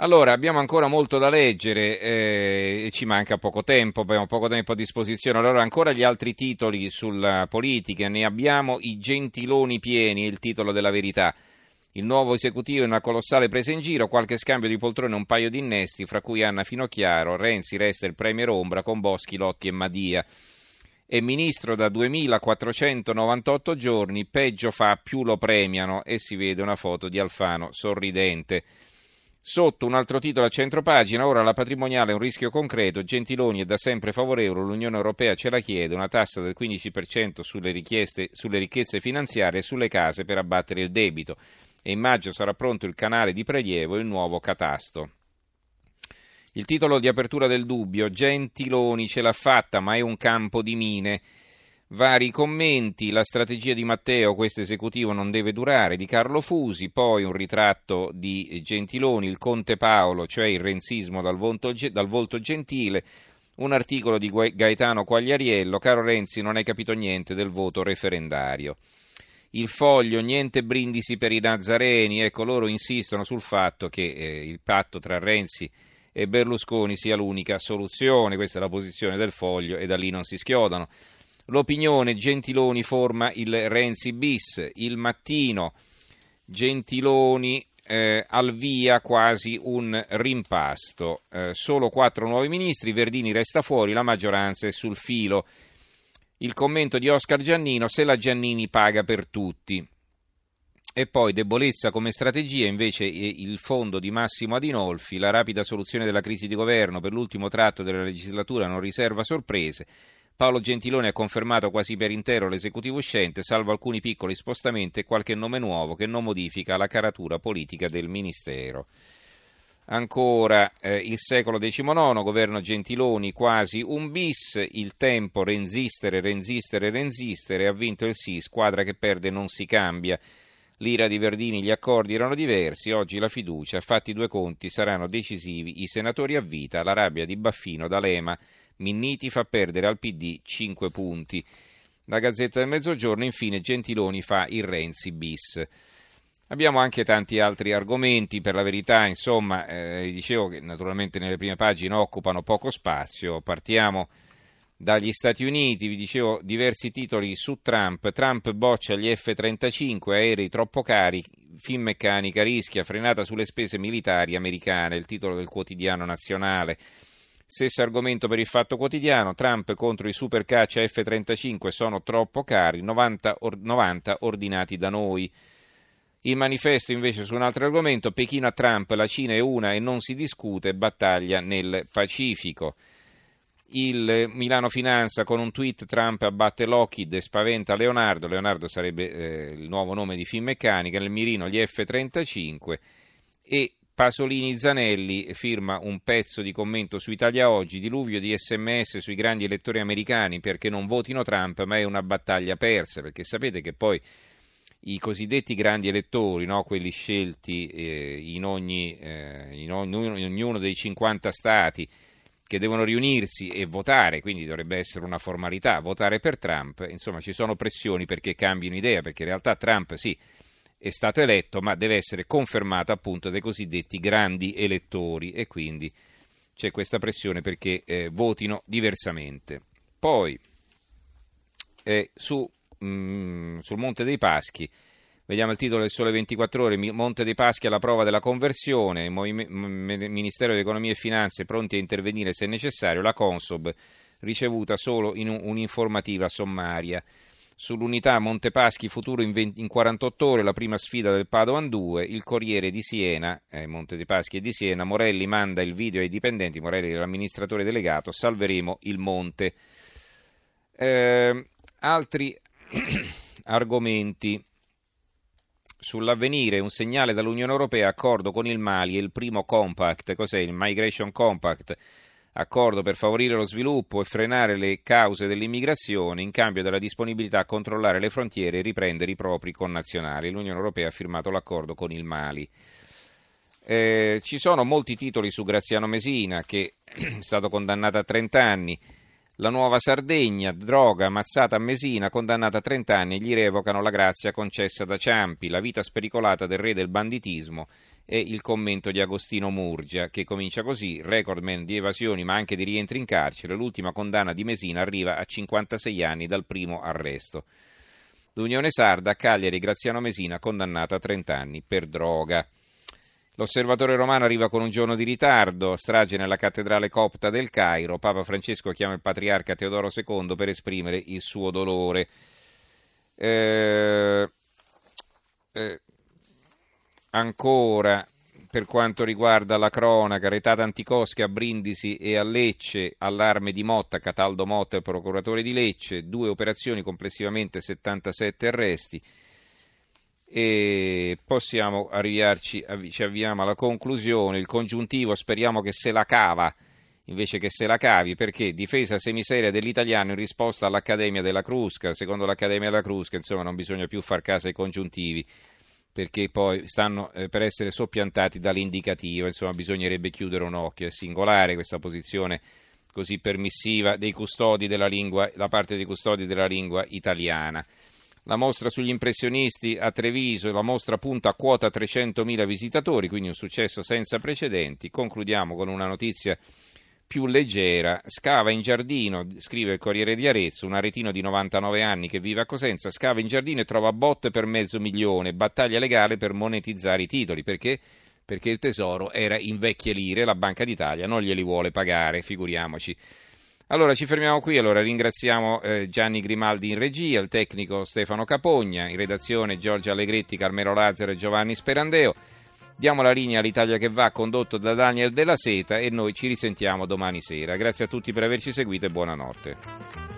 Allora, abbiamo ancora molto da leggere eh, e ci manca poco tempo, abbiamo poco tempo a disposizione. Allora, ancora gli altri titoli sulla politica, ne abbiamo i gentiloni pieni, il titolo della verità. Il nuovo esecutivo è una colossale presa in giro, qualche scambio di poltrone e un paio di innesti, fra cui Anna Finocchiaro, Renzi resta il premier ombra con Boschi, Lotti e Madia. È ministro da 2498 giorni, peggio fa, più lo premiano e si vede una foto di Alfano sorridente. Sotto un altro titolo a centro pagina, ora la patrimoniale è un rischio concreto, Gentiloni è da sempre favorevole, l'Unione Europea ce la chiede, una tassa del 15% sulle, sulle ricchezze finanziarie e sulle case per abbattere il debito. E in maggio sarà pronto il canale di prelievo, il nuovo catasto. Il titolo di apertura del dubbio, Gentiloni ce l'ha fatta, ma è un campo di mine. Vari commenti, la strategia di Matteo, questo esecutivo non deve durare, di Carlo Fusi, poi un ritratto di Gentiloni, il Conte Paolo, cioè il renzismo dal volto, dal volto gentile, un articolo di Gaetano Quagliariello, caro Renzi non hai capito niente del voto referendario. Il foglio, niente brindisi per i Nazareni, ecco loro insistono sul fatto che eh, il patto tra Renzi e Berlusconi sia l'unica soluzione, questa è la posizione del foglio e da lì non si schiodano. L'opinione Gentiloni forma il Renzi bis, il mattino Gentiloni eh, al via quasi un rimpasto. Eh, solo quattro nuovi ministri, Verdini resta fuori, la maggioranza è sul filo. Il commento di Oscar Giannino, se la Giannini paga per tutti. E poi debolezza come strategia, invece il fondo di Massimo Adinolfi, la rapida soluzione della crisi di governo per l'ultimo tratto della legislatura non riserva sorprese. Paolo Gentiloni ha confermato quasi per intero l'esecutivo uscente, salvo alcuni piccoli spostamenti e qualche nome nuovo che non modifica la caratura politica del Ministero. Ancora eh, il secolo XIX, governo Gentiloni quasi un bis, il tempo renzistere, renzistere, renzistere, ha vinto il sì, squadra che perde non si cambia. L'ira di Verdini, gli accordi erano diversi, oggi la fiducia, fatti due conti, saranno decisivi i senatori a vita, la rabbia di Baffino, D'Alema Minniti fa perdere al PD 5 punti. La Gazzetta del Mezzogiorno, infine, Gentiloni fa il Renzi bis. Abbiamo anche tanti altri argomenti, per la verità, insomma, eh, dicevo che naturalmente nelle prime pagine occupano poco spazio. Partiamo dagli Stati Uniti, vi dicevo diversi titoli su Trump. Trump boccia gli F-35, aerei troppo cari, Finmeccanica rischia frenata sulle spese militari americane, il titolo del quotidiano nazionale. Stesso argomento per il Fatto Quotidiano, Trump contro i supercaccia F-35 sono troppo cari, 90, or- 90 ordinati da noi. Il manifesto invece su un altro argomento, Pechino a Trump, la Cina è una e non si discute, battaglia nel Pacifico. Il Milano Finanza con un tweet Trump abbatte Lockheed e spaventa Leonardo, Leonardo sarebbe eh, il nuovo nome di Finmeccanica, nel mirino gli F-35 e Pasolini Zanelli firma un pezzo di commento su Italia Oggi, diluvio di sms sui grandi elettori americani perché non votino Trump, ma è una battaglia persa, perché sapete che poi i cosiddetti grandi elettori, no, quelli scelti eh, in, ogni, eh, in, ognuno, in ognuno dei 50 stati, che devono riunirsi e votare, quindi dovrebbe essere una formalità, votare per Trump, insomma ci sono pressioni perché cambino idea, perché in realtà Trump sì è stato eletto, ma deve essere confermato appunto dai cosiddetti grandi elettori e quindi c'è questa pressione perché eh, votino diversamente. Poi eh, su, mh, mm, sul Monte dei Paschi, vediamo il titolo del Sole 24 Ore, Monte dei Paschi alla prova della conversione, Ministero di Economia e Finanze pronti a intervenire se necessario, la Consob ricevuta solo in un'informativa sommaria. Sull'unità Montepaschi futuro in, 20, in 48 ore, la prima sfida del Padovan 2, il Corriere di Siena, eh, Monte dei Paschi e di Siena, Morelli manda il video ai dipendenti, Morelli l'amministratore delegato, salveremo il monte. Eh, altri argomenti sull'avvenire, un segnale dall'Unione Europea, accordo con il Mali e il primo compact, cos'è il Migration Compact? Accordo per favorire lo sviluppo e frenare le cause dell'immigrazione in cambio della disponibilità a controllare le frontiere e riprendere i propri connazionali. L'Unione Europea ha firmato l'accordo con il Mali. Eh, ci sono molti titoli su Graziano Mesina che è stato condannato a 30 anni. La nuova Sardegna, droga, ammazzata a Mesina, condannata a 30 anni gli revocano la grazia concessa da Ciampi. La vita spericolata del re del banditismo e il commento di Agostino Murgia, che comincia così, recordman di evasioni ma anche di rientri in carcere, l'ultima condanna di Mesina arriva a 56 anni dal primo arresto. L'Unione Sarda, Cagliari, Graziano Mesina, condannata a 30 anni per droga. L'osservatore romano arriva con un giorno di ritardo, strage nella cattedrale copta del Cairo, Papa Francesco chiama il patriarca Teodoro II per esprimere il suo dolore. Eh, eh, Ancora, per quanto riguarda la cronaca, retata anticosche a Brindisi e a Lecce, allarme di Motta, Cataldo Motta e procuratore di Lecce, due operazioni, complessivamente 77 arresti. E possiamo arrivarci, ci avviamo alla conclusione, il congiuntivo speriamo che se la cava invece che se la cavi, perché difesa semiseria dell'italiano in risposta all'Accademia della Crusca, secondo l'Accademia della Crusca, insomma non bisogna più far caso ai congiuntivi, perché poi stanno eh, per essere soppiantati dall'indicativo, insomma bisognerebbe chiudere un occhio, è singolare questa posizione così permissiva dei custodi della lingua, da parte dei custodi della lingua italiana. La mostra sugli impressionisti a Treviso, la mostra punta a quota 300.000 visitatori, quindi un successo senza precedenti. Concludiamo con una notizia più leggera. Scava in giardino, scrive il Corriere di Arezzo, un aretino di 99 anni che vive a Cosenza, scava in giardino e trova botte per mezzo milione, battaglia legale per monetizzare i titoli, perché? Perché il tesoro era in vecchie lire, la Banca d'Italia non glieli vuole pagare, figuriamoci. Allora ci fermiamo qui, allora ringraziamo eh, Gianni Grimaldi in regia, il tecnico Stefano Capogna, in redazione Giorgio Allegretti, Carmelo Lazzaro e Giovanni Sperandeo. Diamo la linea all'Italia che va, condotto da Daniel Della Seta e noi ci risentiamo domani sera. Grazie a tutti per averci seguito e buonanotte.